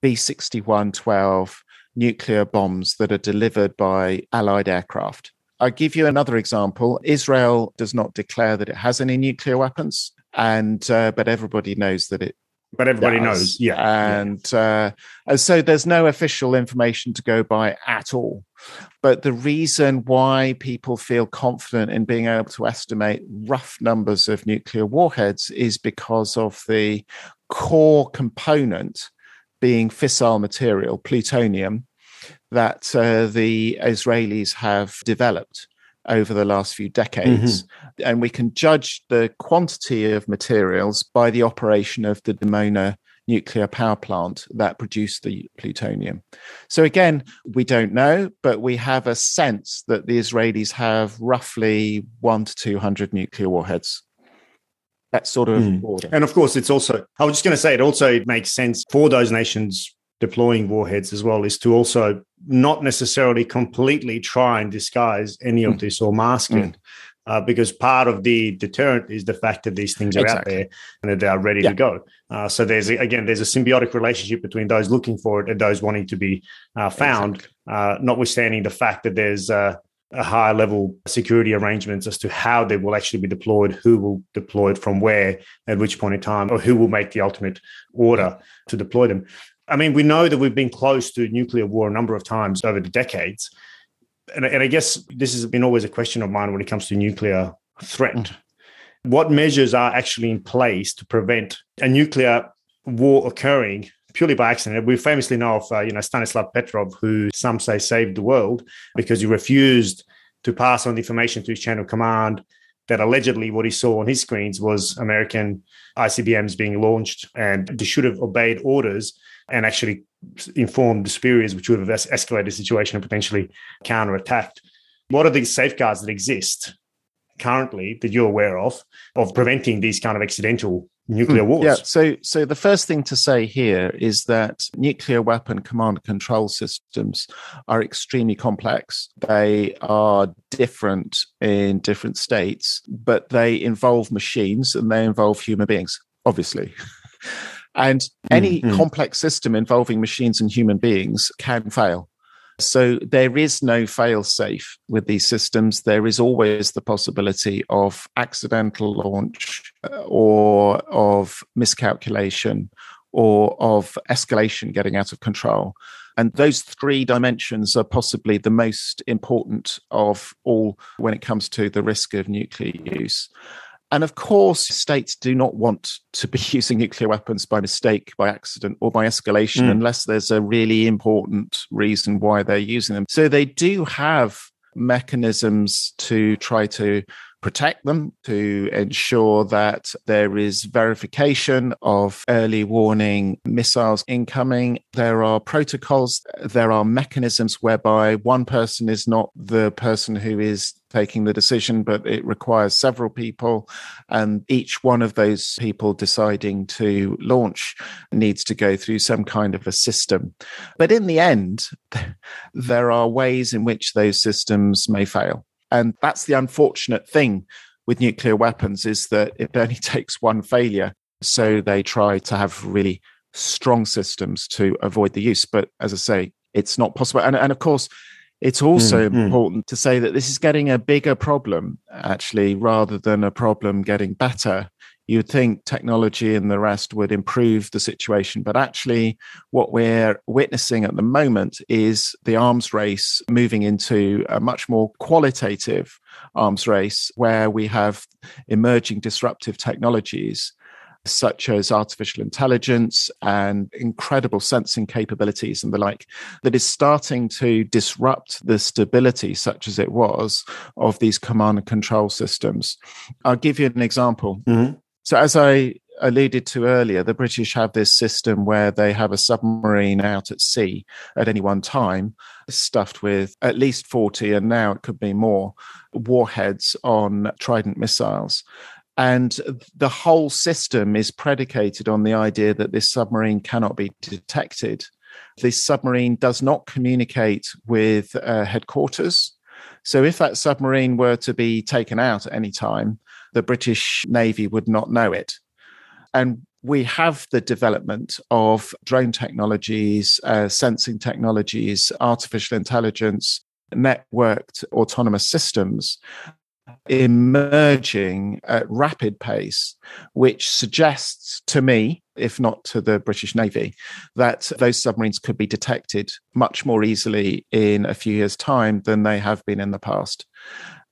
B 6112 nuclear bombs that are delivered by Allied aircraft. I'll give you another example. Israel does not declare that it has any nuclear weapons, and uh, but everybody knows that it. But everybody does. knows, yeah. And uh, and so there's no official information to go by at all. But the reason why people feel confident in being able to estimate rough numbers of nuclear warheads is because of the core component being fissile material, plutonium, that uh, the Israelis have developed over the last few decades. Mm-hmm. And we can judge the quantity of materials by the operation of the Dimona nuclear power plant that produced the plutonium. So again, we don't know, but we have a sense that the Israelis have roughly one to 200 nuclear warheads that sort of mm. order. And of course, it's also, I was just going to say, it also makes sense for those nations deploying warheads as well, is to also not necessarily completely try and disguise any of mm. this or mask mm. it. Uh, because part of the deterrent is the fact that these things are exactly. out there and that they are ready yeah. to go. Uh, so there's again there's a symbiotic relationship between those looking for it and those wanting to be uh, found. Exactly. Uh, notwithstanding the fact that there's uh, a higher level security arrangements as to how they will actually be deployed, who will deploy it from where, at which point in time, or who will make the ultimate order to deploy them. I mean, we know that we've been close to nuclear war a number of times over the decades. And, and I guess this has been always a question of mine when it comes to nuclear threat. Mm. What measures are actually in place to prevent a nuclear war occurring purely by accident. We famously know of, uh, you know, Stanislav Petrov, who some say saved the world because he refused to pass on the information to his chain of command that allegedly what he saw on his screens was American ICBMs being launched and they should have obeyed orders and actually informed the superiors, which would have es- escalated the situation and potentially counterattacked. What are the safeguards that exist currently that you're aware of of preventing these kind of accidental nuclear hmm. wars. Yeah. So, so the first thing to say here is that nuclear weapon command and control systems are extremely complex. They are different in different states, but they involve machines and they involve human beings, obviously. and any mm-hmm. complex system involving machines and human beings can fail. So there is no fail safe with these systems. There is always the possibility of accidental launch uh, or of miscalculation or of escalation getting out of control. And those three dimensions are possibly the most important of all when it comes to the risk of nuclear use. And of course, states do not want to be using nuclear weapons by mistake, by accident, or by escalation mm. unless there's a really important reason why they're using them. So they do have mechanisms to try to protect them, to ensure that there is verification of early warning missiles incoming. There are protocols, there are mechanisms whereby one person is not the person who is taking the decision, but it requires several people. And each one of those people deciding to launch needs to go through some kind of a system. But in the end, there are ways in which those systems may fail. And that's the unfortunate thing with nuclear weapons is that it only takes one failure. So they try to have really strong systems to avoid the use. But as I say, it's not possible. And, and of course, it's also mm, important mm. to say that this is getting a bigger problem, actually, rather than a problem getting better. You'd think technology and the rest would improve the situation. But actually, what we're witnessing at the moment is the arms race moving into a much more qualitative arms race where we have emerging disruptive technologies such as artificial intelligence and incredible sensing capabilities and the like, that is starting to disrupt the stability, such as it was, of these command and control systems. I'll give you an example. Mm-hmm. So, as I alluded to earlier, the British have this system where they have a submarine out at sea at any one time, stuffed with at least 40, and now it could be more, warheads on Trident missiles. And the whole system is predicated on the idea that this submarine cannot be detected. This submarine does not communicate with uh, headquarters. So if that submarine were to be taken out at any time, the British Navy would not know it. And we have the development of drone technologies, uh, sensing technologies, artificial intelligence, networked autonomous systems emerging at rapid pace, which suggests to me, if not to the British Navy, that those submarines could be detected much more easily in a few years' time than they have been in the past.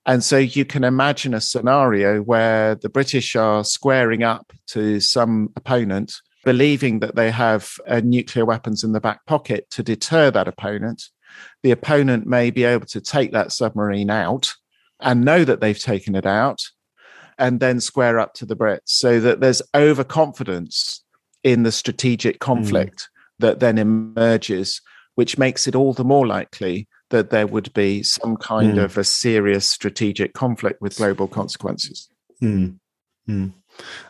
And so you can imagine a scenario where the British are squaring up to some opponent, believing that they have uh, nuclear weapons in the back pocket to deter that opponent. The opponent may be able to take that submarine out and know that they've taken it out and then square up to the Brits so that there's overconfidence in the strategic conflict mm. that then emerges, which makes it all the more likely that there would be some kind mm. of a serious strategic conflict with global consequences. Mm.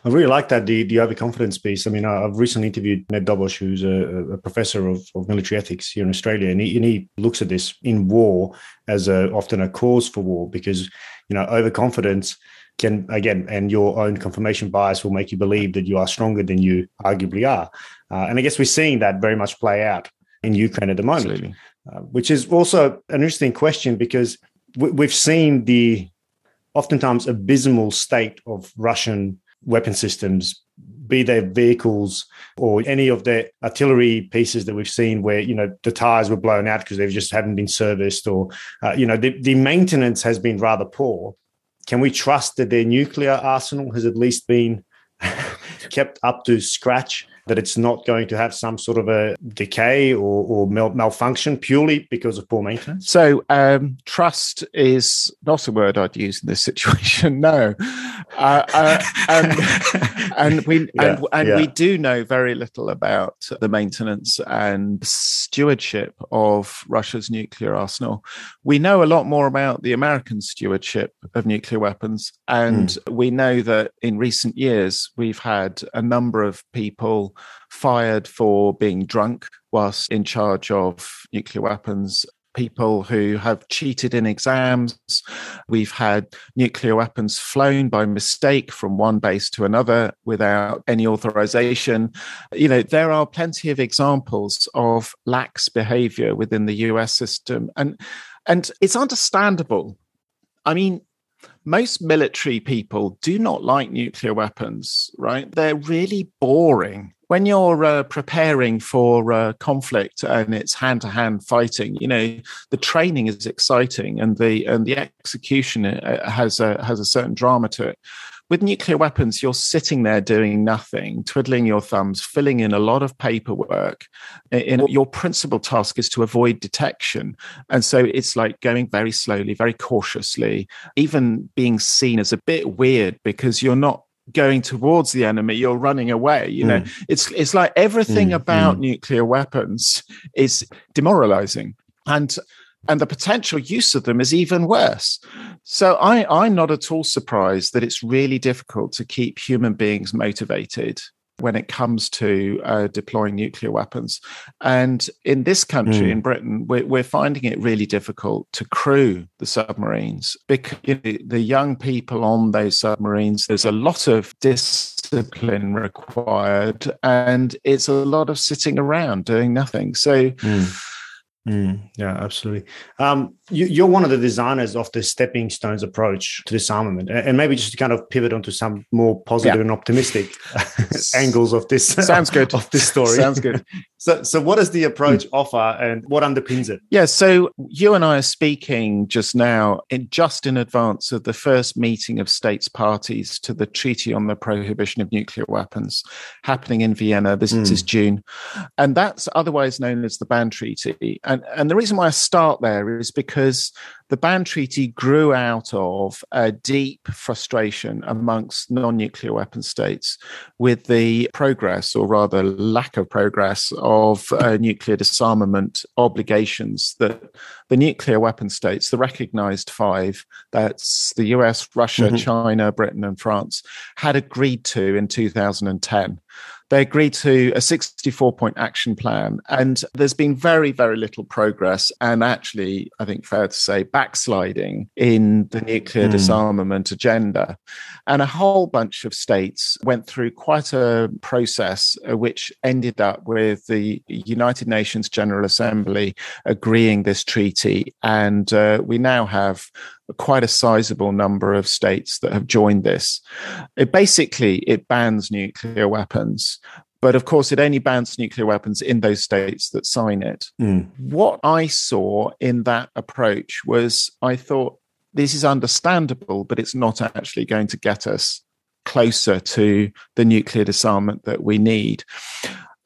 I really like that the the overconfidence piece. I mean, I've recently interviewed Ned Dobos, who's a, a professor of, of, military ethics here in Australia, and he, and he looks at this in war as a, often a cause for war because you know overconfidence can again and your own confirmation bias will make you believe that you are stronger than you arguably are, uh, and I guess we're seeing that very much play out in Ukraine at the moment, uh, which is also an interesting question because we, we've seen the oftentimes abysmal state of Russian weapon systems be they vehicles or any of the artillery pieces that we've seen where you know the tires were blown out because they just haven't been serviced or uh, you know the, the maintenance has been rather poor. Can we trust that their nuclear arsenal has at least been kept up to scratch that it's not going to have some sort of a decay or, or mal- malfunction purely because of poor maintenance? So, um, trust is not a word I'd use in this situation. no, uh, uh, and, and, we yeah, and, and yeah. we do know very little about the maintenance and stewardship of Russia's nuclear arsenal. We know a lot more about the American stewardship of nuclear weapons, and mm. we know that in recent years we've had a number of people fired for being drunk whilst in charge of nuclear weapons people who have cheated in exams. We've had nuclear weapons flown by mistake from one base to another without any authorization. You know, there are plenty of examples of lax behavior within the US system. And and it's understandable. I mean, most military people do not like nuclear weapons, right? They're really boring when you're uh, preparing for uh, conflict and it's hand to hand fighting, you know the training is exciting and the and the execution uh, has a has a certain drama to it. with nuclear weapons, you're sitting there doing nothing, twiddling your thumbs, filling in a lot of paperwork. In, your principal task is to avoid detection. And so it's like going very slowly, very cautiously, even being seen as a bit weird because you're not going towards the enemy you're running away you know mm. it's it's like everything mm, about mm. nuclear weapons is demoralizing and and the potential use of them is even worse. So I, I'm not at all surprised that it's really difficult to keep human beings motivated when it comes to uh, deploying nuclear weapons. And in this country, mm. in Britain, we're, we're, finding it really difficult to crew the submarines because you know, the young people on those submarines, there's a lot of discipline required and it's a lot of sitting around doing nothing. So, mm Mm, yeah, absolutely. Um, you, are one of the designers of the stepping stones approach to disarmament, and maybe just to kind of pivot onto some more positive yeah. and optimistic angles of this. Sounds good. Of this story. Sounds good. So, so what does the approach mm. offer, and what underpins it? Yeah. So you and I are speaking just now, in just in advance of the first meeting of states parties to the Treaty on the Prohibition of Nuclear Weapons, happening in Vienna. This mm. is June, and that's otherwise known as the Ban Treaty. And, and the reason why I start there is because the Ban Treaty grew out of a deep frustration amongst non nuclear weapon states with the progress, or rather lack of progress, of uh, nuclear disarmament obligations that the nuclear weapon states, the recognized five, that's the US, Russia, mm-hmm. China, Britain, and France, had agreed to in 2010 they agreed to a 64 point action plan. And there's been very, very little progress. And actually, I think fair to say, backsliding in the nuclear mm. disarmament agenda. And a whole bunch of states went through quite a process uh, which ended up with the United Nations General Assembly agreeing this treaty. And uh, we now have quite a sizable number of states that have joined this. It basically it bans nuclear weapons, but of course it only bans nuclear weapons in those states that sign it. Mm. What I saw in that approach was I thought this is understandable, but it's not actually going to get us closer to the nuclear disarmament that we need.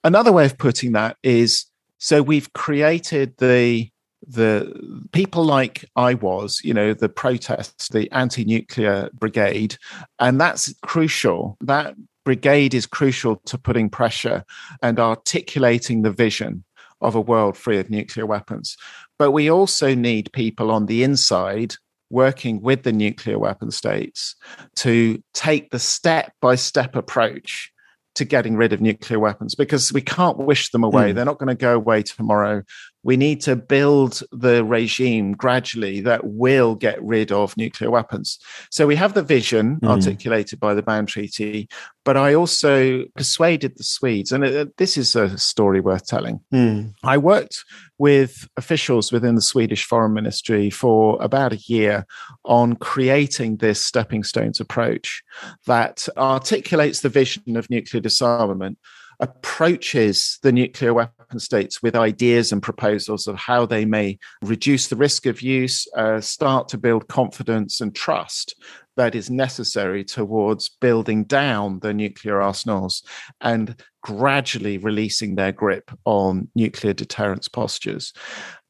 Another way of putting that is so we've created the the people like I was, you know, the protests, the anti nuclear brigade, and that's crucial. That brigade is crucial to putting pressure and articulating the vision of a world free of nuclear weapons. But we also need people on the inside working with the nuclear weapon states to take the step by step approach to getting rid of nuclear weapons because we can't wish them away. Mm. They're not going to go away tomorrow we need to build the regime gradually that will get rid of nuclear weapons. So we have the vision mm. articulated by the Ban Treaty, but I also persuaded the Swedes, and uh, this is a story worth telling. Mm. I worked with officials within the Swedish Foreign Ministry for about a year on creating this stepping stones approach that articulates the vision of nuclear disarmament approaches the nuclear weapon states with ideas and proposals of how they may reduce the risk of use, uh, start to build confidence and trust that is necessary towards building down the nuclear arsenals and gradually releasing their grip on nuclear deterrence postures.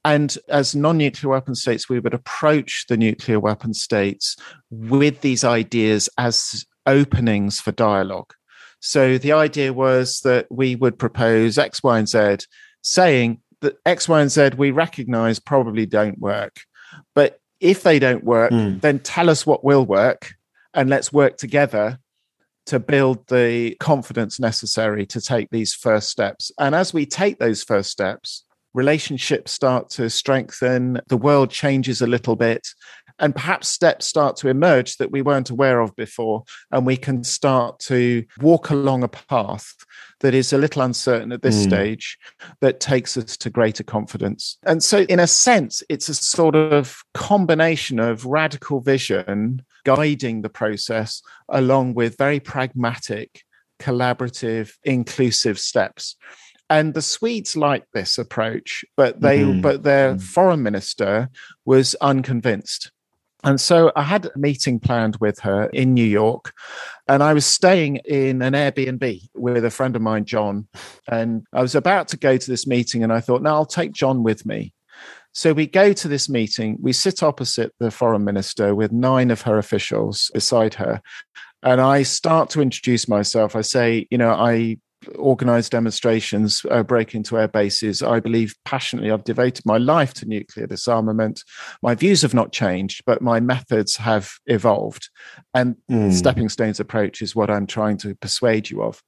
And as non nuclear weapon states, we would approach the nuclear weapon states with these ideas as openings for dialogue. So the idea was that we would propose X, Y, and Z, saying that X, Y, and Z we recognize probably don't work. But if they don't work, mm. then tell us what will work and let's work together to build the confidence necessary to take these first steps. And as we take those first steps, relationships start to strengthen, the world changes a little bit, and perhaps steps start to emerge that we weren't aware of before and we can start to walk along a path that is a little uncertain at this mm. stage that takes us to greater confidence and so in a sense it's a sort of combination of radical vision guiding the process along with very pragmatic collaborative inclusive steps and the Swedes like this approach, but they, mm-hmm. but their mm-hmm. foreign minister was unconvinced And so I had a meeting planned with her in New York, and I was staying in an Airbnb with a friend of mine, John. And I was about to go to this meeting, and I thought, no, I'll take John with me. So we go to this meeting, we sit opposite the foreign minister with nine of her officials beside her. And I start to introduce myself. I say, you know, I organized demonstrations, uh, break into air bases. I believe passionately I've devoted my life to nuclear disarmament. My views have not changed, but my methods have evolved. And mm. Stepping Stones approach is what I'm trying to persuade you of.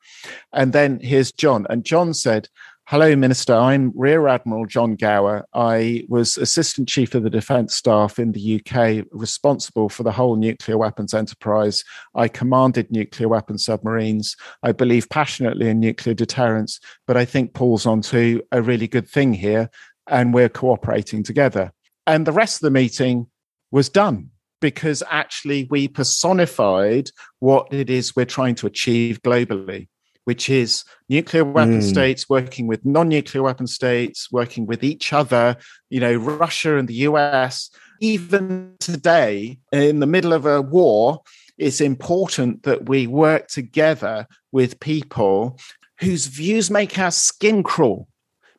And then here's John. And John said, Hello, Minister. I'm Rear Admiral John Gower. I was Assistant Chief of the Defence Staff in the UK, responsible for the whole nuclear weapons enterprise. I commanded nuclear weapon submarines. I believe passionately in nuclear deterrence, but I think Paul's onto a really good thing here, and we're cooperating together. And the rest of the meeting was done because actually we personified what it is we're trying to achieve globally which is nuclear weapon mm. states working with non-nuclear weapon states, working with each other, you know, Russia and the US. Even today, in the middle of a war, it's important that we work together with people whose views make our skin crawl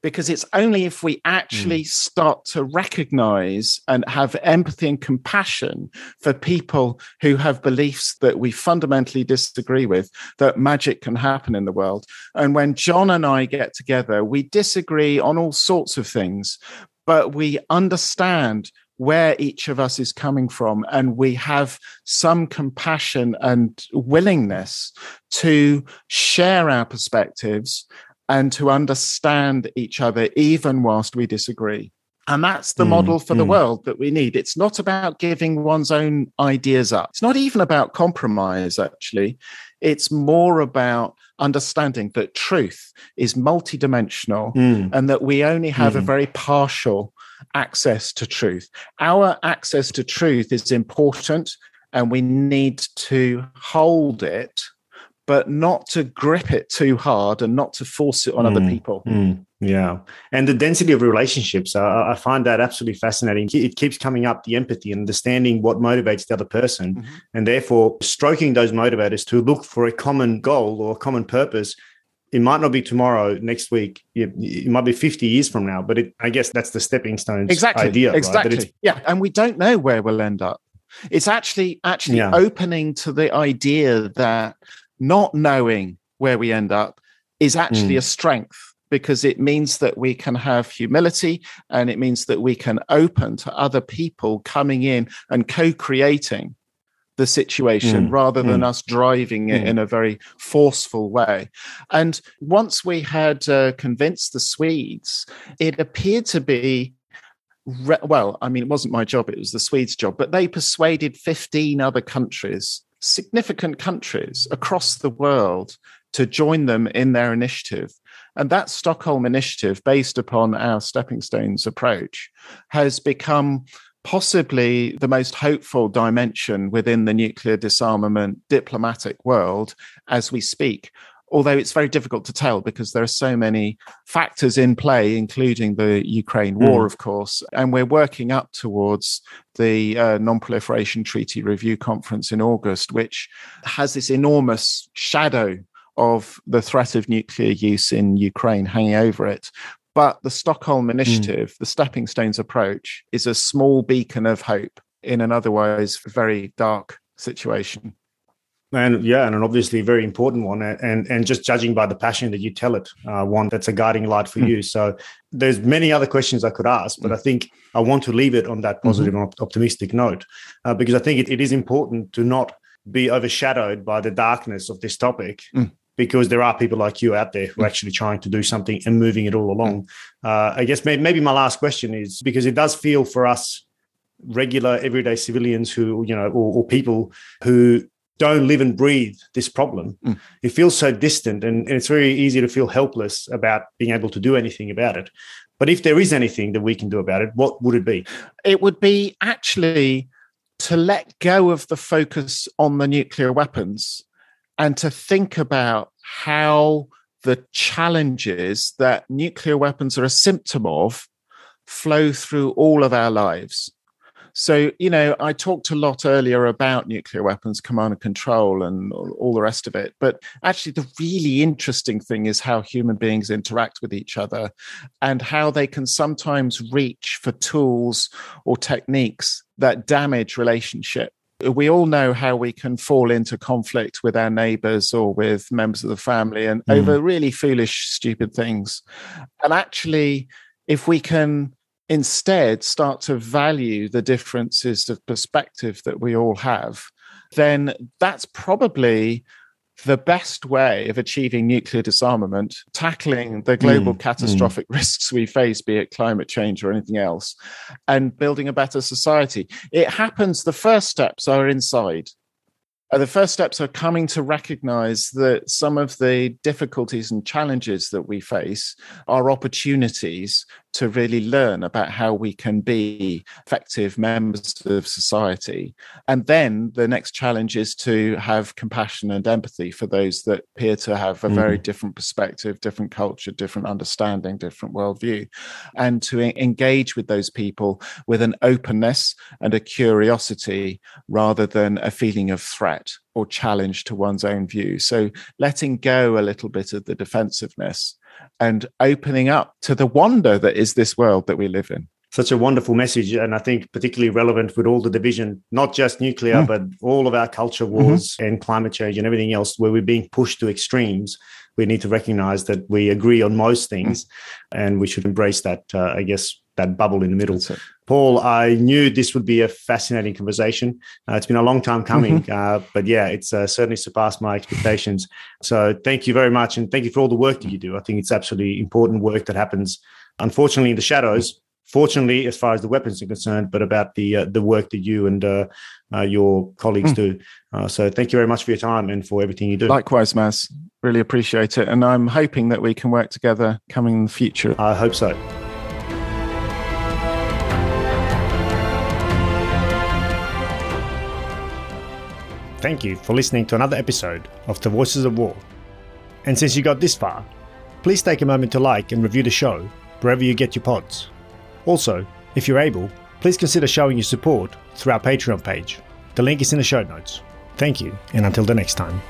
because it's only if we actually mm. start to recognize and have empathy and compassion for people who have beliefs that we fundamentally disagree with that magic can happen in the world. And when John and I get together, we disagree on all sorts of things, but we understand where each of us is coming from and we have some compassion and willingness to share our perspectives and to understand each other even whilst we disagree. And that's the mm, model for mm. the world that we need. It's not about giving one's own ideas up. It's not even about compromise, actually. It's more about understanding that truth is multidimensional mm. and that we only have a mm. very partial access to truth. Our access to truth is important and we need to hold it but not to grip it too hard and not to force it on mm, other people. Mm, yeah. And the density of relationships, uh, I find that absolutely fascinating. It keeps coming up the empathy and understanding what motivates the other person, mm-hmm. and therefore stroking those motivators to look for a common goal or a common purpose. It might not be tomorrow, next week. It, it might be 50 years from now, but it, I guess that's the stepping stones exactly, idea. Exactly. Right? Yeah. And we don't know where we'll end up. It's actually actually yeah. opening to the idea that not knowing where we end up is actually mm. a strength because it means that we can have humility and it means that we can open to other people coming in and co-creating the situation mm. rather than mm. us driving it mm. in a very forceful way. And once we had uh, convinced the Swedes, it appeared to be well, I mean, it wasn't my job, it was the Swedes' job, but they persuaded 15 other countries significant countries across the world to join them in their initiative. And that Stockholm initiative, based upon our stepping stones approach, has become possibly the most hopeful dimension within the nuclear disarmament diplomatic world as we speak although it's very difficult to tell because there are so many factors in play, including the Ukraine war, mm. of course. And we're working up towards the uh, Non Proliferation Treaty Review Conference in August, which has this enormous shadow of the threat of nuclear use in Ukraine hanging over it. But the Stockholm mm. Initiative, mm. the Stepping Stones approach, is a small beacon of hope in an otherwise very dark situation and yeah, and an obviously very important one, and and just judging by the passion that you tell it, uh, one that's a guiding light for mm. you. So there's many other questions I could ask, but mm. I think I want to leave it on that positive mm-hmm. and optimistic note, uh, because I think it, it is important to not be overshadowed by the darkness of this topic. Mm. Because there are people like you out there who are mm. actually trying to do something and moving it all along. Uh, I guess maybe, maybe my last question is because it does feel for us regular everyday civilians who you know or, or, people who don't live and breathe this problem. Mm. It feels so distant and, and it's very easy to feel helpless about being able to do anything about it. But if there is anything that we can do about it, what would it be? It would be actually to let go of the focus on the nuclear weapons and to think about how the challenges that nuclear weapons are a symptom of flow through all of our lives. So, you know, I talked a lot earlier about nuclear weapons, command and control, and all the rest of it. But actually, the really interesting thing is how human beings interact with each other and how they can sometimes reach for tools or techniques that damage relationship we all know how we can fall into conflict with our neighbors or with members of the family and mm. over really foolish stupid things and actually if we can instead start to value the differences of perspective that we all have, then that's probably the best way of achieving nuclear disarmament, tackling the global mm, catastrophic mm. risks we face, be it climate change or anything else, and building a better society. It happens, the first steps are inside. Uh, the first steps are coming to recognize that some of the difficulties and challenges that we face are opportunities to really learn about how we can be effective members of society. And then the next challenge is to have compassion and empathy for those that appear to have a mm. very different perspective, different culture, different understanding, different worldview, and to engage with those people with an openness and a curiosity rather than a feeling of threat or challenge to one's own view. So letting go a little bit of the defensiveness and opening up to the wonder that is this world that we live in. Such a wonderful message, and I think particularly relevant with all the division, not just nuclear, mm. but all of our culture wars mm-hmm. and climate change and everything else, where we're being pushed to extremes. We need to recognize that we agree on most things, mm. and we should embrace that. Uh, I guess that bubble in the middle. Paul, I knew this would be a fascinating conversation. Uh, it's been a long time coming, mm-hmm. uh, but yeah, it's uh, certainly surpassed my expectations. So thank you very much, and thank you for all the work that you do. I think it's absolutely important work that happens, unfortunately, in the shadows. Fortunately, as far as the weapons are concerned, but about the uh, the work that you and uh, uh, your colleagues mm. do. so thank you very much for your time and for everything you do. Likewise, Maz. Really appreciate it, and I'm hoping that we can work together coming in the future. I hope so. Thank you for listening to another episode of The Voices of War. And since you got this far, please take a moment to like and review the show wherever you get your pods. Also, if you're able, please consider showing your support through our Patreon page. The link is in the show notes. Thank you, and until the next time.